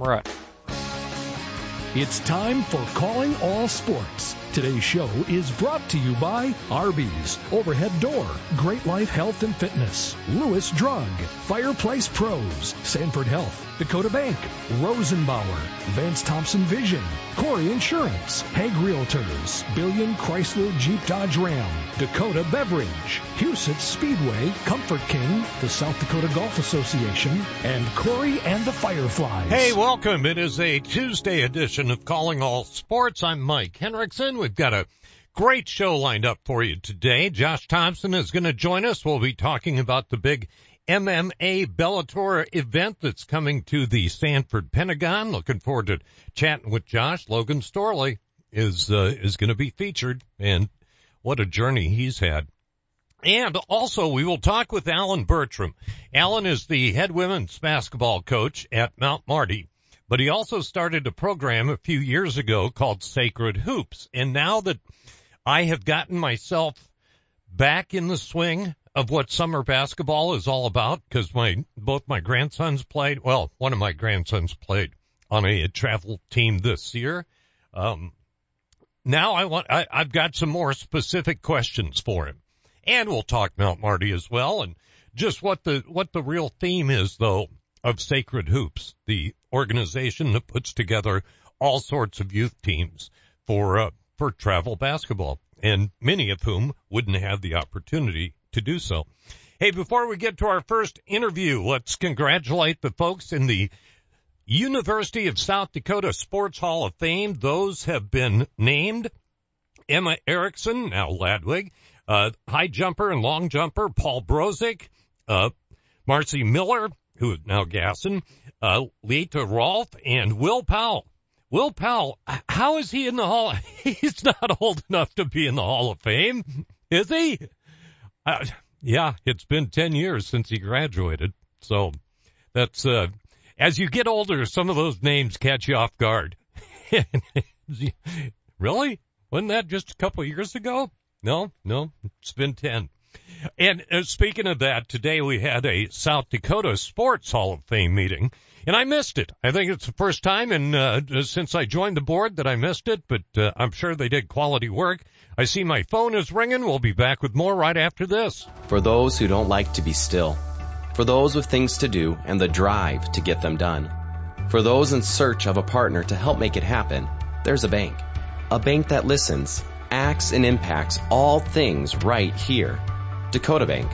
Rut. It's time for Calling All Sports. Today's show is brought to you by Arby's, Overhead Door, Great Life Health and Fitness, Lewis Drug, Fireplace Pros, Sanford Health, Dakota Bank, Rosenbauer, Vance Thompson Vision, Corey Insurance, Hague Realtors, Billion Chrysler Jeep Dodge Ram, Dakota Beverage, Huset Speedway, Comfort King, the South Dakota Golf Association, and Corey and the Fireflies. Hey, welcome. It is a Tuesday edition of Calling All Sports. I'm Mike Henriksen. We've got a great show lined up for you today. Josh Thompson is going to join us. We'll be talking about the big MMA Bellator event that's coming to the Sanford Pentagon. Looking forward to chatting with Josh. Logan Storley is uh, is going to be featured, and what a journey he's had. And also, we will talk with Alan Bertram. Alan is the head women's basketball coach at Mount Marty but he also started a program a few years ago called Sacred Hoops. And now that I have gotten myself back in the swing of what summer basketball is all about, because my, both my grandsons played, well, one of my grandsons played on a, travel team this year. Um, now I want, I, I've got some more specific questions for him. And we'll talk Mount Marty as well and just what the, what the real theme is though of Sacred Hoops, the organization that puts together all sorts of youth teams for uh, for travel basketball, and many of whom wouldn't have the opportunity to do so. Hey, before we get to our first interview, let's congratulate the folks in the University of South Dakota Sports Hall of Fame. Those have been named. Emma Erickson, now Ladwig, uh, high jumper and long jumper, Paul Brozick, uh, Marcy Miller, who is now Gasson, uh, Lita Rolfe, and Will Powell. Will Powell, how is he in the Hall? He's not old enough to be in the Hall of Fame, is he? Uh, yeah, it's been 10 years since he graduated. So that's, uh, as you get older, some of those names catch you off guard. really? Wasn't that just a couple years ago? No, no, it's been 10. And uh, speaking of that, today we had a South Dakota Sports Hall of Fame meeting, and I missed it. I think it's the first time in uh, since I joined the board that I missed it, but uh, I'm sure they did quality work. I see my phone is ringing. We'll be back with more right after this. For those who don't like to be still, for those with things to do and the drive to get them done, for those in search of a partner to help make it happen, there's a bank. A bank that listens, acts, and impacts all things right here Dakota Bank.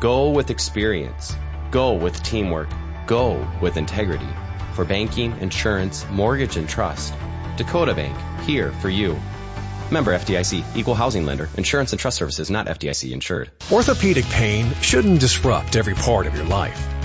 Go with experience. Go with teamwork. Go with integrity. For banking, insurance, mortgage, and trust. Dakota Bank, here for you. Member FDIC, equal housing lender, insurance and trust services not FDIC insured. Orthopedic pain shouldn't disrupt every part of your life.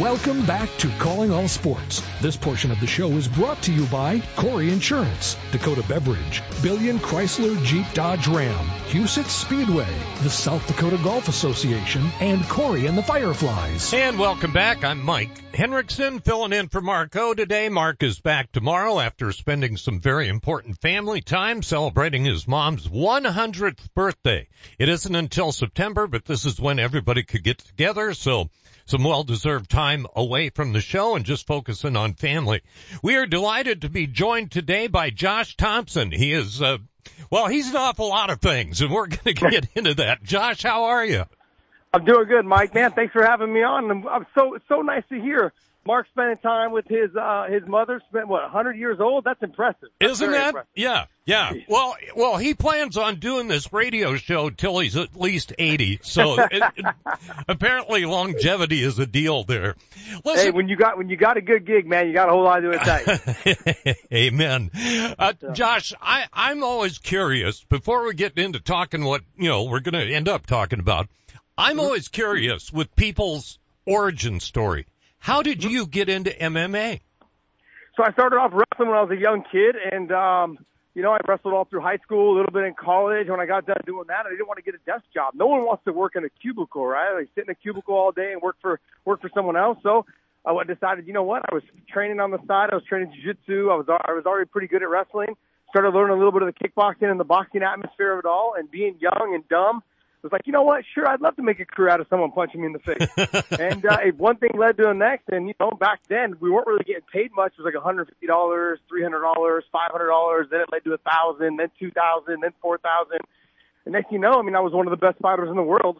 Welcome back to Calling All Sports. This portion of the show is brought to you by Corey Insurance, Dakota Beverage, Billion Chrysler Jeep Dodge Ram, Huset Speedway, the South Dakota Golf Association, and Corey and the Fireflies. And welcome back. I'm Mike Henriksen filling in for Marco today. Mark is back tomorrow after spending some very important family time celebrating his mom's 100th birthday. It isn't until September, but this is when everybody could get together. So some well-deserved time away from the show and just focusing on family. We are delighted to be joined today by Josh Thompson. He is, uh, well, he's an awful lot of things and we're going to get into that. Josh, how are you? I'm doing good, Mike. Man, thanks for having me on. I'm, I'm so so nice to hear Mark spending time with his uh his mother. Spent what 100 years old. That's impressive. That's Isn't that? impressive. Yeah, yeah. Well, well, he plans on doing this radio show till he's at least 80. So it, apparently longevity is a deal there. Hey, when you got when you got a good gig, man, you got a whole lot to do it tight. Amen. Uh, Josh, I, I'm always curious before we get into talking what, you know, we're going to end up talking about. I'm always curious with people's origin story. How did you get into MMA? so I started off wrestling when I was a young kid, and um, you know I wrestled all through high school, a little bit in college. When I got done doing that, I didn't want to get a desk job. No one wants to work in a cubicle, right? Like sit in a cubicle all day and work for work for someone else. So I decided, you know what? I was training on the side. I was training jiu-jitsu. I was I was already pretty good at wrestling. Started learning a little bit of the kickboxing and the boxing atmosphere of it all. And being young and dumb, was like, you know what? Sure, I'd love to make a career out of someone punching me in the face. and uh, if one thing led to the next, and you know, back then we weren't really getting paid much. It was like $150, $300, $500. Then it led to a thousand, then two thousand, then four thousand. And next you know, I mean, I was one of the best fighters in the world.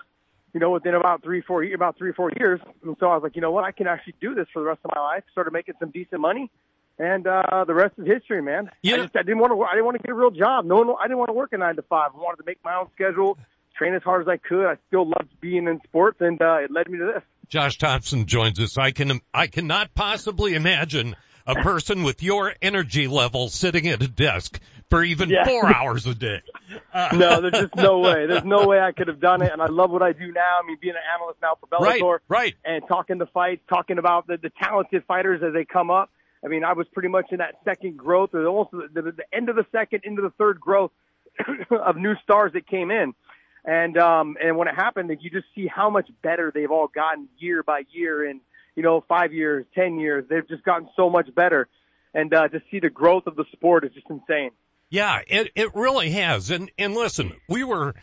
You know, within about three, four, about three, four years. And so I was like, you know what? I can actually do this for the rest of my life. Started making some decent money, and uh, the rest is history, man. Yeah. I just I didn't want to. I didn't want to get a real job. No one. I didn't want to work a nine to five. I wanted to make my own schedule, train as hard as I could. I still loved being in sports, and uh, it led me to this. Josh Thompson joins us. I can, I cannot possibly imagine a person with your energy level sitting at a desk for even Yeah. four hours a day. Uh, No, there's just no way. There's no way I could have done it, and I love what I do now. I mean, being an analyst now for right, Bellator, right. and talking the fights, talking about the, the talented fighters as they come up. I mean, I was pretty much in that second growth, or almost the, the, the end of the second into the third growth of new stars that came in. And um, and when it happened, that you just see how much better they've all gotten year by year, and you know, five years, ten years, they've just gotten so much better. And uh, to see the growth of the sport is just insane. Yeah, it, it really has. And, and listen, we were,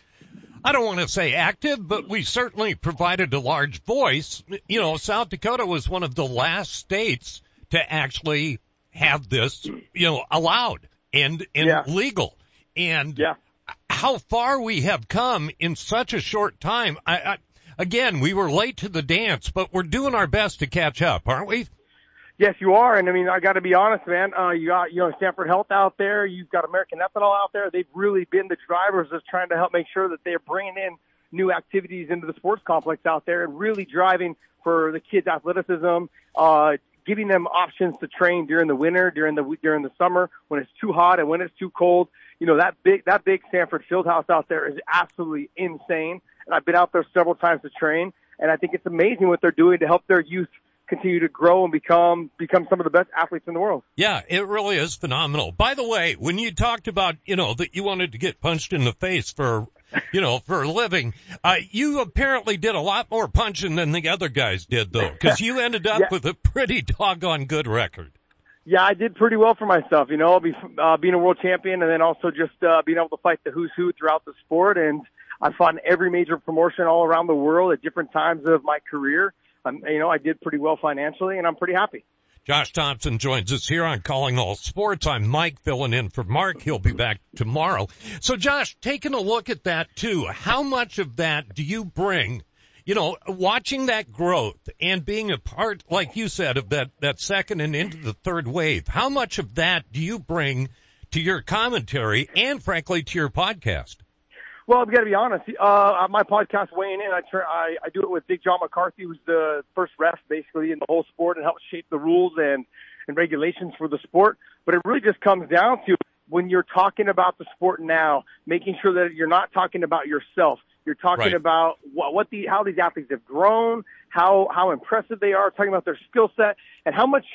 I don't want to say active, but we certainly provided a large voice. You know, South Dakota was one of the last states to actually have this, you know, allowed and, and Yeah. legal. And Yeah. How far we have come in such a short time. I, I, again, we were late to the dance, but we're doing our best to catch up, aren't we? Yes, you are, and I mean, I got to be honest, man. Uh, you got you know Sanford Health out there. You've got American Ethanol out there. They've really been the drivers of trying to help make sure that they're bringing in new activities into the sports complex out there, and really driving for the kids' athleticism. Uh, giving them options to train during the winter, during the during the summer when it's too hot and when it's too cold. You know that big that big Sanford Fieldhouse out there is absolutely insane, and I've been out there several times to train, and I think it's amazing what they're doing to help their youth continue to grow and become become some of the best athletes in the world. Yeah, it really is phenomenal. By the way, when you talked about, you know, that you wanted to get punched in the face for, you know, for a living, uh, you apparently did a lot more punching than the other guys did though, cause you ended up Yeah. with a pretty doggone good record. Yeah, I did pretty well for myself, you know, be, uh, being a world champion and then also just uh, being able to fight the who's who throughout the sport. And I fought in every major promotion all around the world at different times of my career. Um, you know, I did pretty well financially, and I'm pretty happy. Josh Thompson joins us here on Calling All Sports. I'm Mike filling in for Mark. He'll be back tomorrow. So Josh, taking a look at that too, how much of that do you bring? You know, watching that growth and being a part, like you said, of that, that second and into the third wave, how much of that do you bring to your commentary and frankly to your podcast? Well, I've got to be honest. Uh, my podcast weighing in, I, try, I I do it with Big John McCarthy, who's the first ref basically in the whole sport and helps shape the rules and and regulations for the sport. But it really just comes down to when you're talking about the sport now, making sure that you're not talking about yourself. You're talking Right. about what, what the how these athletes have grown, how how impressive they are, talking about their skill set, and how much.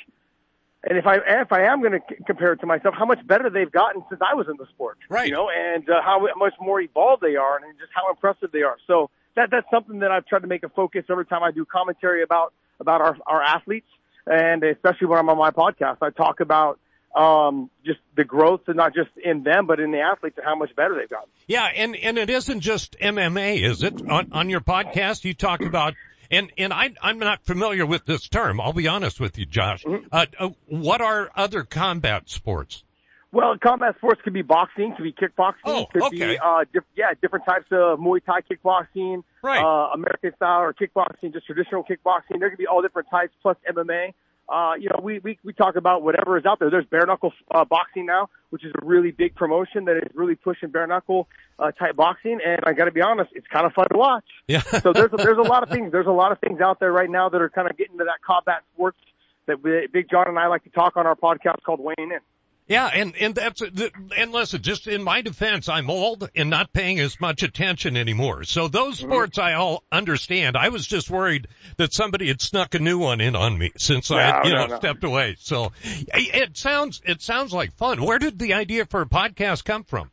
And if I if I am going to c- compare it to myself, how much better they've gotten since I was in the sport, Right. You know, and uh, how much more evolved they are, and just how impressive they are. So that that's something that I've tried to make a focus every time I do commentary about about our our athletes, and especially when I'm on my podcast, I talk about um, just the growth, and not just in them, but in the athletes, and how much better they've gotten. Yeah, and and it isn't just MMA, is it? On on your podcast, you talk about and and I I'm not familiar with this term. I'll be honest with you, Josh. Uh, uh, what are other combat sports? Well, combat sports could be boxing, could be kickboxing, Oh, could okay. be uh, diff- yeah, different types of Muay Thai kickboxing, Right. uh, American style or kickboxing, just traditional kickboxing. There could be all different types plus MMA. Uh, you know, we, we we talk about whatever is out there. There's bare knuckle uh, boxing now, which is a really big promotion that is really pushing bare knuckle uh, type boxing. And I got to be honest, it's kind of fun to watch. Yeah. so there's a, there's a lot of things. There's a lot of things out there right now that are kind of getting to that combat sports that we, Big John and I like to talk on our podcast called Weighing In. Yeah, and and that's and listen, just in my defense, I'm old and not paying as much attention anymore. So those Mm-hmm. sports I all understand. I was just worried that somebody had snuck a new one in on me since I you no, know no. stepped away. So it sounds it sounds like fun. Where did the idea for a podcast come from?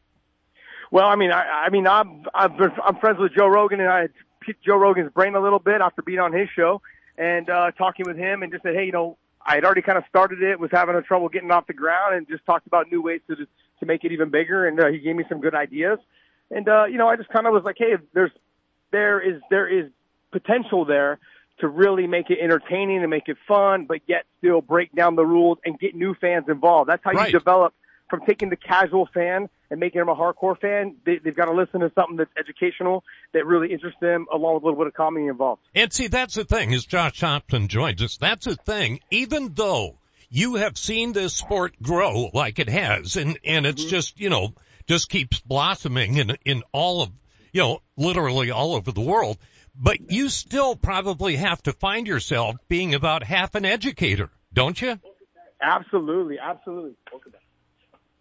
Well, I mean, I, I mean, I'm I've been, I'm friends with Joe Rogan, and I picked Joe Rogan's brain a little bit after being on his show and uh, talking with him, and just said, hey, you know, I had already kind of started it, was having a trouble getting off the ground, and just talked about new ways to to make it even bigger, and uh, he gave me some good ideas, and uh, you know, I just kind of was like, hey, there's there is there is potential there to really make it entertaining and make it fun, but yet still break down the rules and get new fans involved. That's how Right. you develop from taking the casual fan and making them a hardcore fan. They, they've got to listen to something that's educational that really interests them, along with a little bit of comedy involved. And see, that's the thing, as Josh Thompson joins us, that's the thing, even though you have seen this sport grow like it has, and, and it's mm-hmm. just, you know, just keeps blossoming in, in all of, you know, literally all over the world, but you still probably have to find yourself being about half an educator, don't you? Absolutely, absolutely.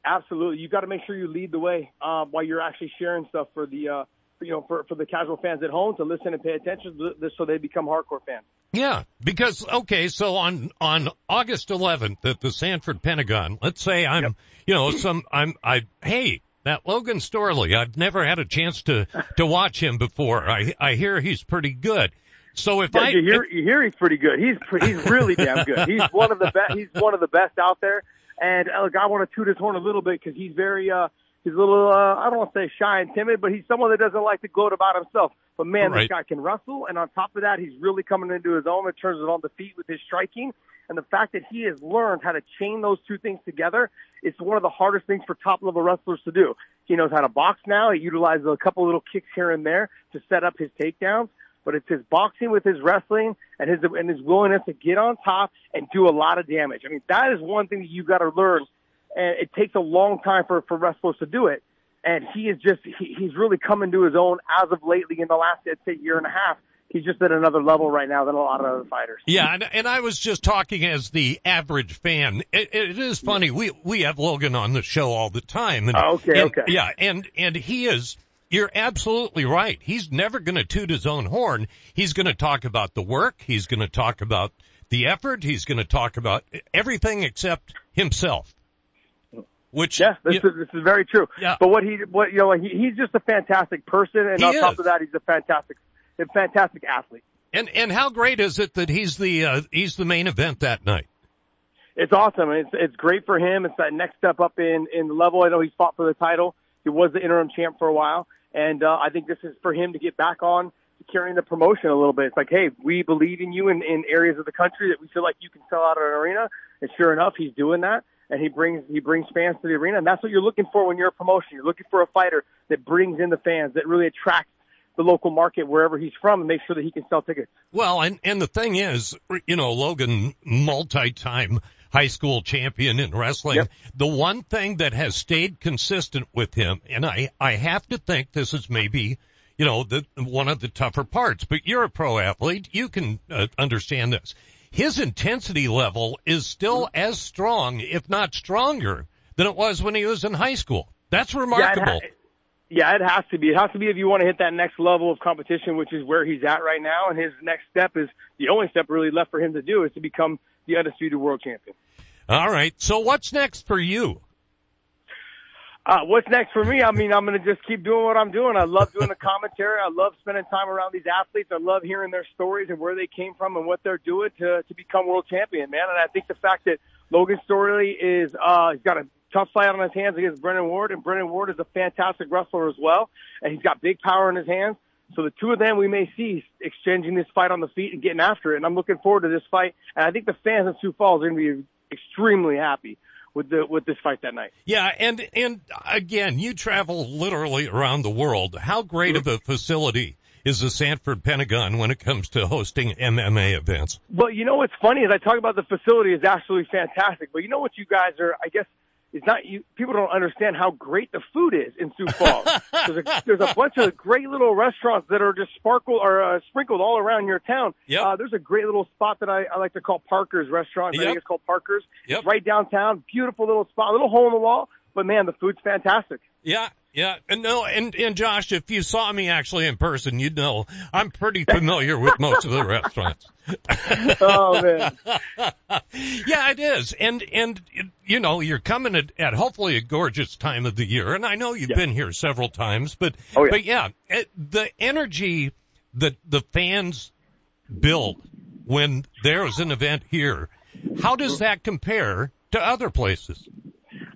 Absolutely. You've got to make sure you lead the way uh, while you're actually sharing stuff for the, uh, you know, for, for the casual fans at home to listen and pay attention to this so they become hardcore fans. Yeah, because okay, so on on August 11th at the Sanford Pentagon, let's say I'm, you know, some I'm I hey that Logan Storley, I've never had a chance to to watch him before. I I hear he's pretty good. So if Yeah, I you hear, you hear he's pretty good. He's he's really damn good. He's one of the best. He's one of the best out there. And uh, look, I want to toot his horn a little bit because he's very uh he's a little uh I don't want to say shy and timid, but he's someone that doesn't like to gloat about himself. But man, Right. this guy can wrestle, and on top of that, he's really coming into his own in terms of on the feet with his striking. And the fact that he has learned how to chain those two things together, it's one of the hardest things for top level wrestlers to do. He knows how to box now. He utilizes a couple little kicks here and there to set up his takedowns but it's his boxing with his wrestling and his and his willingness to get on top and do a lot of damage. I mean, that is one thing that you've got to learn, and it takes a long time for for wrestlers to do it. And he is just he, he's really coming to his own as of lately in the last I'd say year and a half. He's just at another level right now than a lot of other fighters. Yeah, and, and I was just talking as the average fan. It, it is funny. We we have Logan on the show all the time. And, Oh, okay, and- okay. Yeah, and and he is. You're absolutely right. He's never going to toot his own horn. He's going to talk about the work. He's going to talk about the effort. He's going to talk about everything except himself. Which Yeah, this you- is this is very true. Yeah. But what he what you know he, he's just a fantastic person, and He on top of that, he's a fantastic a fantastic athlete. and and how great is it that he's the uh, he's the main event that night? it's awesome. It's it's great for him. It's that next step up in in the level. I know he's fought for the title. He was the interim champ for a while, and uh, I think this is for him to get back on to carrying the promotion a little bit. It's like, hey, we believe in you in, in areas of the country that we feel like you can sell out an arena. And sure enough, he's doing that, and he brings he brings fans to the arena, and that's what you're looking for when you're a promotion. You're looking for a fighter that brings in the fans, that really attracts the local market wherever he's from, and make sure that he can sell tickets. Well, and and the thing is, you know, Logan, multi-time high school champion in wrestling. Yep. The one thing that has stayed consistent with him, and I I have to think this is maybe, you know, the one of the tougher parts. But you're a pro athlete, you can uh, understand this. his intensity level is still as strong, if not stronger, than it was when he was in high school. That's remarkable. Yeah, it, yeah, it has to be. It has to be if you want to hit that next level of competition, which is where he's at right now. And his next step is the only step really left for him to do is to become the undisputed world champion. All right. So what's next for you? Uh, what's next for me? I mean, I'm going to just keep doing what I'm doing. I love doing the commentary. I love spending time around these athletes. I love hearing their stories and where they came from and what they're doing to, to become world champion, man. And I think the fact that Logan Storley is, uh, he's got a tough fight on his hands against Brennan Ward and Brennan Ward is a fantastic wrestler as well. And he's got big power in his hands. So the two of them we may see exchanging this fight on the feet and getting after it. And I'm looking forward to this fight. And I think the fans in Sioux Falls are going to be extremely happy with the with this fight that night. Yeah, and and again, you travel literally around the world. How great of a facility is the Sanford Pentagon when it comes to hosting MMA events? Well, you know what's funny is I talk about the facility is absolutely fantastic, but you know what you guys are I guess it's not you. People don't understand how great the food is in Sioux Falls. there's, a, there's a bunch of great little restaurants that are just sparkled or uh, sprinkled all around your town. Yep. Uh, there's a great little spot that I, I like to call Parker's Restaurant. I think it's called Parker's. Yep. It's right downtown. Beautiful little spot, little hole in the wall. But man, the food's fantastic. Yeah, yeah, and no, and and Josh, if you saw me actually in person, you'd know I'm pretty familiar with most of the restaurants. Oh man. yeah, it is, and and you know you're coming at, at hopefully a gorgeous time of the year, and I know you've Yeah. been here several times, but Oh, yeah. but yeah, it, the energy that the fans build when there's an event here, how does mm. that compare to other places?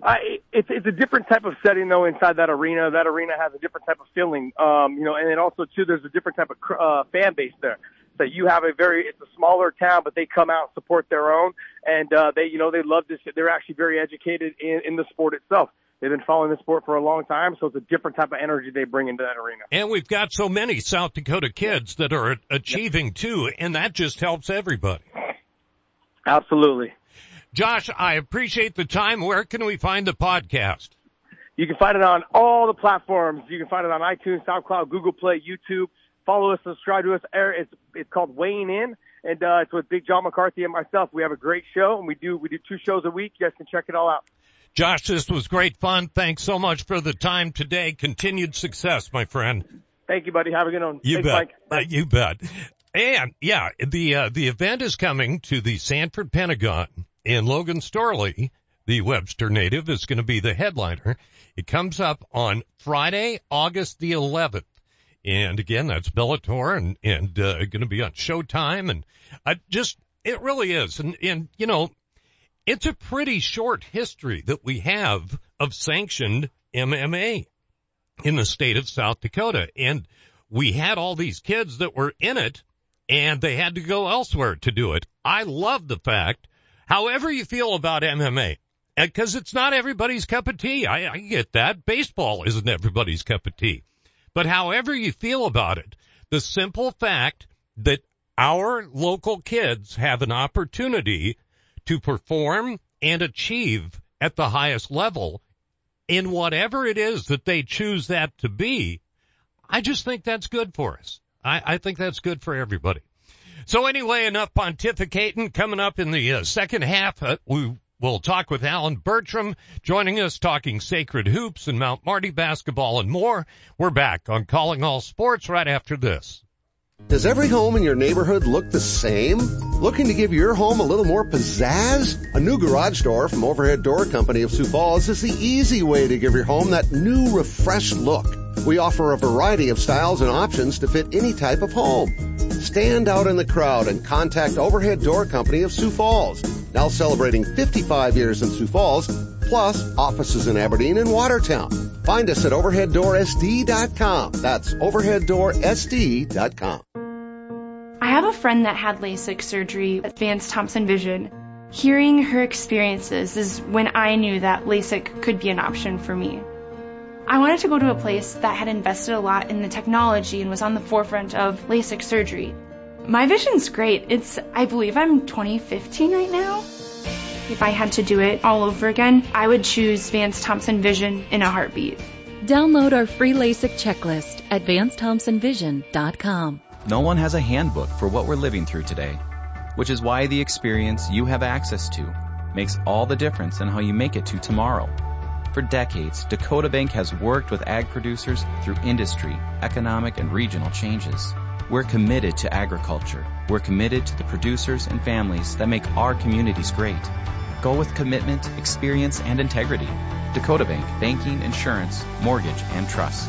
I, it's it's a different type of setting though inside that arena. That arena has a different type of feeling, um, you know, and then also too, there's a different type of uh, fan base there. So you have a very, it's a smaller town, but they come out and support their own, and uh, they, you know, they love this. They're actually very educated in in the sport itself. They've been following the sport for a long time, so it's a different type of energy they bring into that arena. And we've got so many South Dakota kids that are achieving too, and that just helps everybody. Absolutely. Josh, I appreciate the time. Where can we find the podcast? You can find it on all the platforms. You can find it on iTunes, SoundCloud, Google Play, YouTube. Follow us, subscribe to us. It's it's called Weighing In, and uh, it's with Big John McCarthy and myself. We have a great show, and we do we do two shows a week. You guys can check it all out. Josh, this was great fun. Thanks so much for the time today. Continued success, my friend. Thank you, buddy. Have a good one. You Thanks, bet. Mike. Uh, you bet. And yeah, the uh, the event is coming to the Sanford Pentagon, and Logan Storley, the Webster native, is going to be the headliner. It comes up on Friday, August the 11th. And again, that's Bellator and, and, uh, going to be on Showtime. And I just, it really is. And, and, you know, it's a pretty short history that we have of sanctioned MMA in the state of South Dakota. And we had all these kids that were in it and they had to go elsewhere to do it. I love the fact, however you feel about MMA, because it's not everybody's cup of tea. I, I get that. Baseball isn't everybody's cup of tea. But however you feel about it, the simple fact that our local kids have an opportunity to perform and achieve at the highest level in whatever it is that they choose that to be, I just think that's good for us. I, I think that's good for everybody. So anyway, enough pontificating. Coming up in the uh, second half, uh, we will talk with Alan Bertram joining us talking sacred hoops and Mount Marty basketball and more. We're back on Calling All Sports right after this. Does every home in your neighborhood look the same? Looking to give your home a little more pizzazz? A new garage door from Overhead Door Company of Sioux Falls is the easy way to give your home that new, refreshed look. We offer a variety of styles and options to fit any type of home. Stand out in the crowd and contact Overhead Door Company of Sioux Falls. Now celebrating 55 years in Sioux Falls, plus offices in Aberdeen and Watertown. Find us at overheaddoorsd.com. That's overheaddoorsd.com. I have a friend that had LASIK surgery at Vance Thompson Vision. Hearing her experiences is when I knew that LASIK could be an option for me. I wanted to go to a place that had invested a lot in the technology and was on the forefront of LASIK surgery. My vision's great. It's, I believe I'm 2015 right now. If I had to do it all over again, I would choose Vance Thompson Vision in a heartbeat. Download our free LASIK checklist at VanceThompsonVision.com. No one has a handbook for what we're living through today. which is why the experience you have access to makes all the difference in how you make it to tomorrow. For decades, Dakota Bank has worked with ag producers through industry, economic, and regional changes. We're committed to agriculture. We're committed to the producers and families that make our communities great. Go with commitment, experience, and integrity. Dakota Bank, banking, insurance, mortgage, and trust.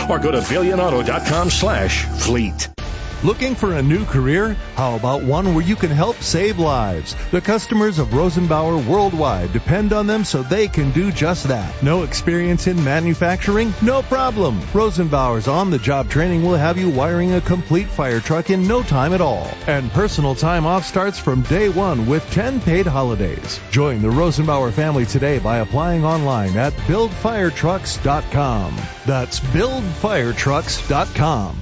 or go to billionauto.com slash fleet. Looking for a new career? How about one where you can help save lives? The customers of Rosenbauer worldwide depend on them so they can do just that. No experience in manufacturing? No problem. Rosenbauer's on-the-job training will have you wiring a complete fire truck in no time at all. And personal time off starts from day one with 10 paid holidays. Join the Rosenbauer family today by applying online at buildfiretrucks.com. That's buildfiretrucks.com.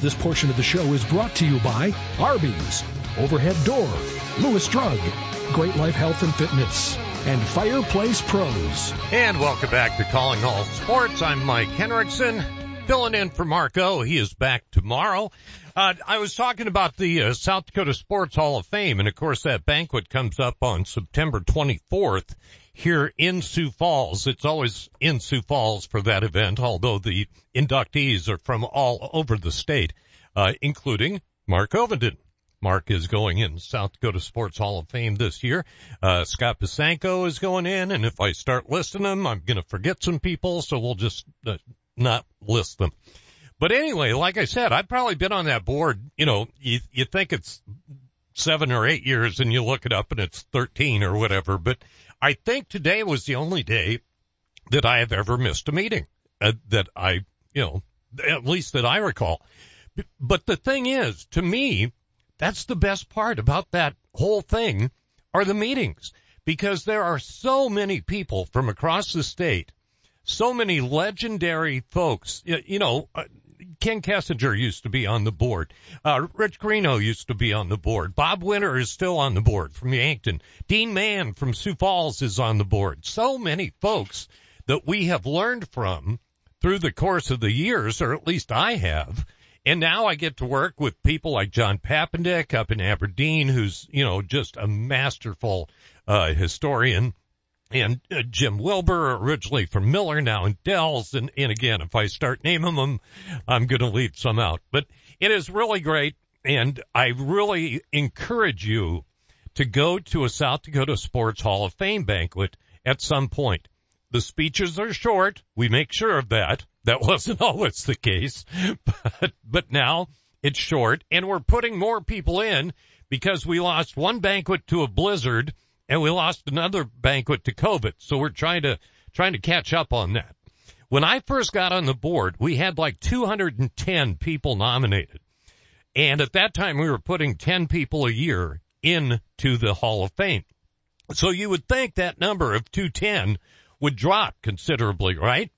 This portion of the show is brought to you by Arby's, Overhead Door, Lewis Drug, Great Life Health and Fitness, and Fireplace Pros. And welcome back to Calling All Sports. I'm Mike Henriksen, filling in for Marco. He is back tomorrow. Uh, I was talking about the uh, South Dakota Sports Hall of Fame, and of course that banquet comes up on September 24th here in Sioux Falls. It's always in Sioux Falls for that event, although the inductees are from all over the state, uh, including Mark Ovenden. Mark is going in South Dakota Sports Hall of Fame this year. Uh, Scott Pisanko is going in, and if I start listing them, I'm going to forget some people, so we'll just uh, not list them. But anyway, like I said, I've probably been on that board. You know, you you think it's seven or eight years, and you look it up, and it's thirteen or whatever. But I think today was the only day that I have ever missed a meeting uh, that I, you know, at least that I recall. But the thing is, to me, that's the best part about that whole thing are the meetings because there are so many people from across the state, so many legendary folks, you know, uh, Ken Kessinger used to be on the board. Uh, Rich Greeno used to be on the board. Bob Winter is still on the board from Yankton. Dean Mann from Sioux Falls is on the board. So many folks that we have learned from through the course of the years, or at least I have. And now I get to work with people like John Papendick up in Aberdeen, who's, you know, just a masterful, uh, historian and uh, Jim Wilbur, originally from Miller, now in Dells. And, and again, if I start naming them, I'm going to leave some out. But it is really great. And I really encourage you to go to a South Dakota Sports Hall of Fame banquet at some point. The speeches are short. We make sure of that. That wasn't always the case, but, but now it's short and we're putting more people in because we lost one banquet to a blizzard and we lost another banquet to COVID. So we're trying to, trying to catch up on that. When I first got on the board, we had like 210 people nominated. And at that time we were putting 10 people a year into the Hall of Fame. So you would think that number of 210 would drop considerably, right?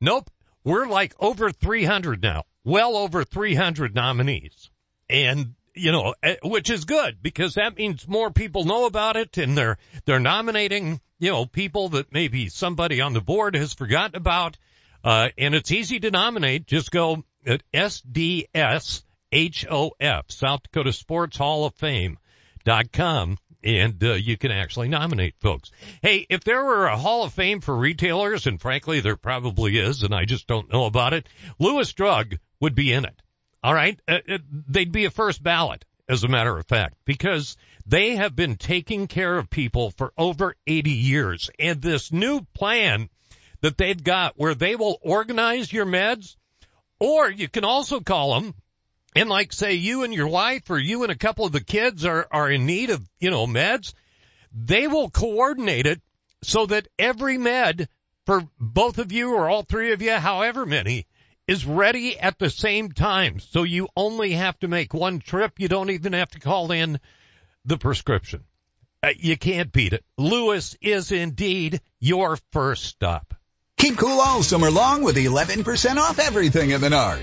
Nope. We're like over 300 now. well over 300 nominees. And, you know, eh, which is good because that means more people know about it and they're, they're nominating, you know, people that maybe somebody on the board has forgotten about. Uh, and it's easy to nominate. Just go at SDSHOF, South Dakota Sports Hall of Fame dot com and uh, you can actually nominate folks. Hey, if there were a Hall of Fame for retailers, and frankly there probably is, and I just don't know about it, Lewis Drug would be in it. All right, uh, uh, they'd be a first ballot, as a matter of fact, because they have been taking care of people for over 80 years, and this new plan that they've got where they will organize your meds, or you can also call them and like say you and your wife or you and a couple of the kids are, are in need of, you know, meds, they will coordinate it so that every med for both of you or all three of you, however many, is ready at the same time. So you only have to make one trip. You don't even have to call in the prescription. Uh, you can't beat it. Lewis is indeed your first stop. Keep cool all summer long with 11% off everything at Menards.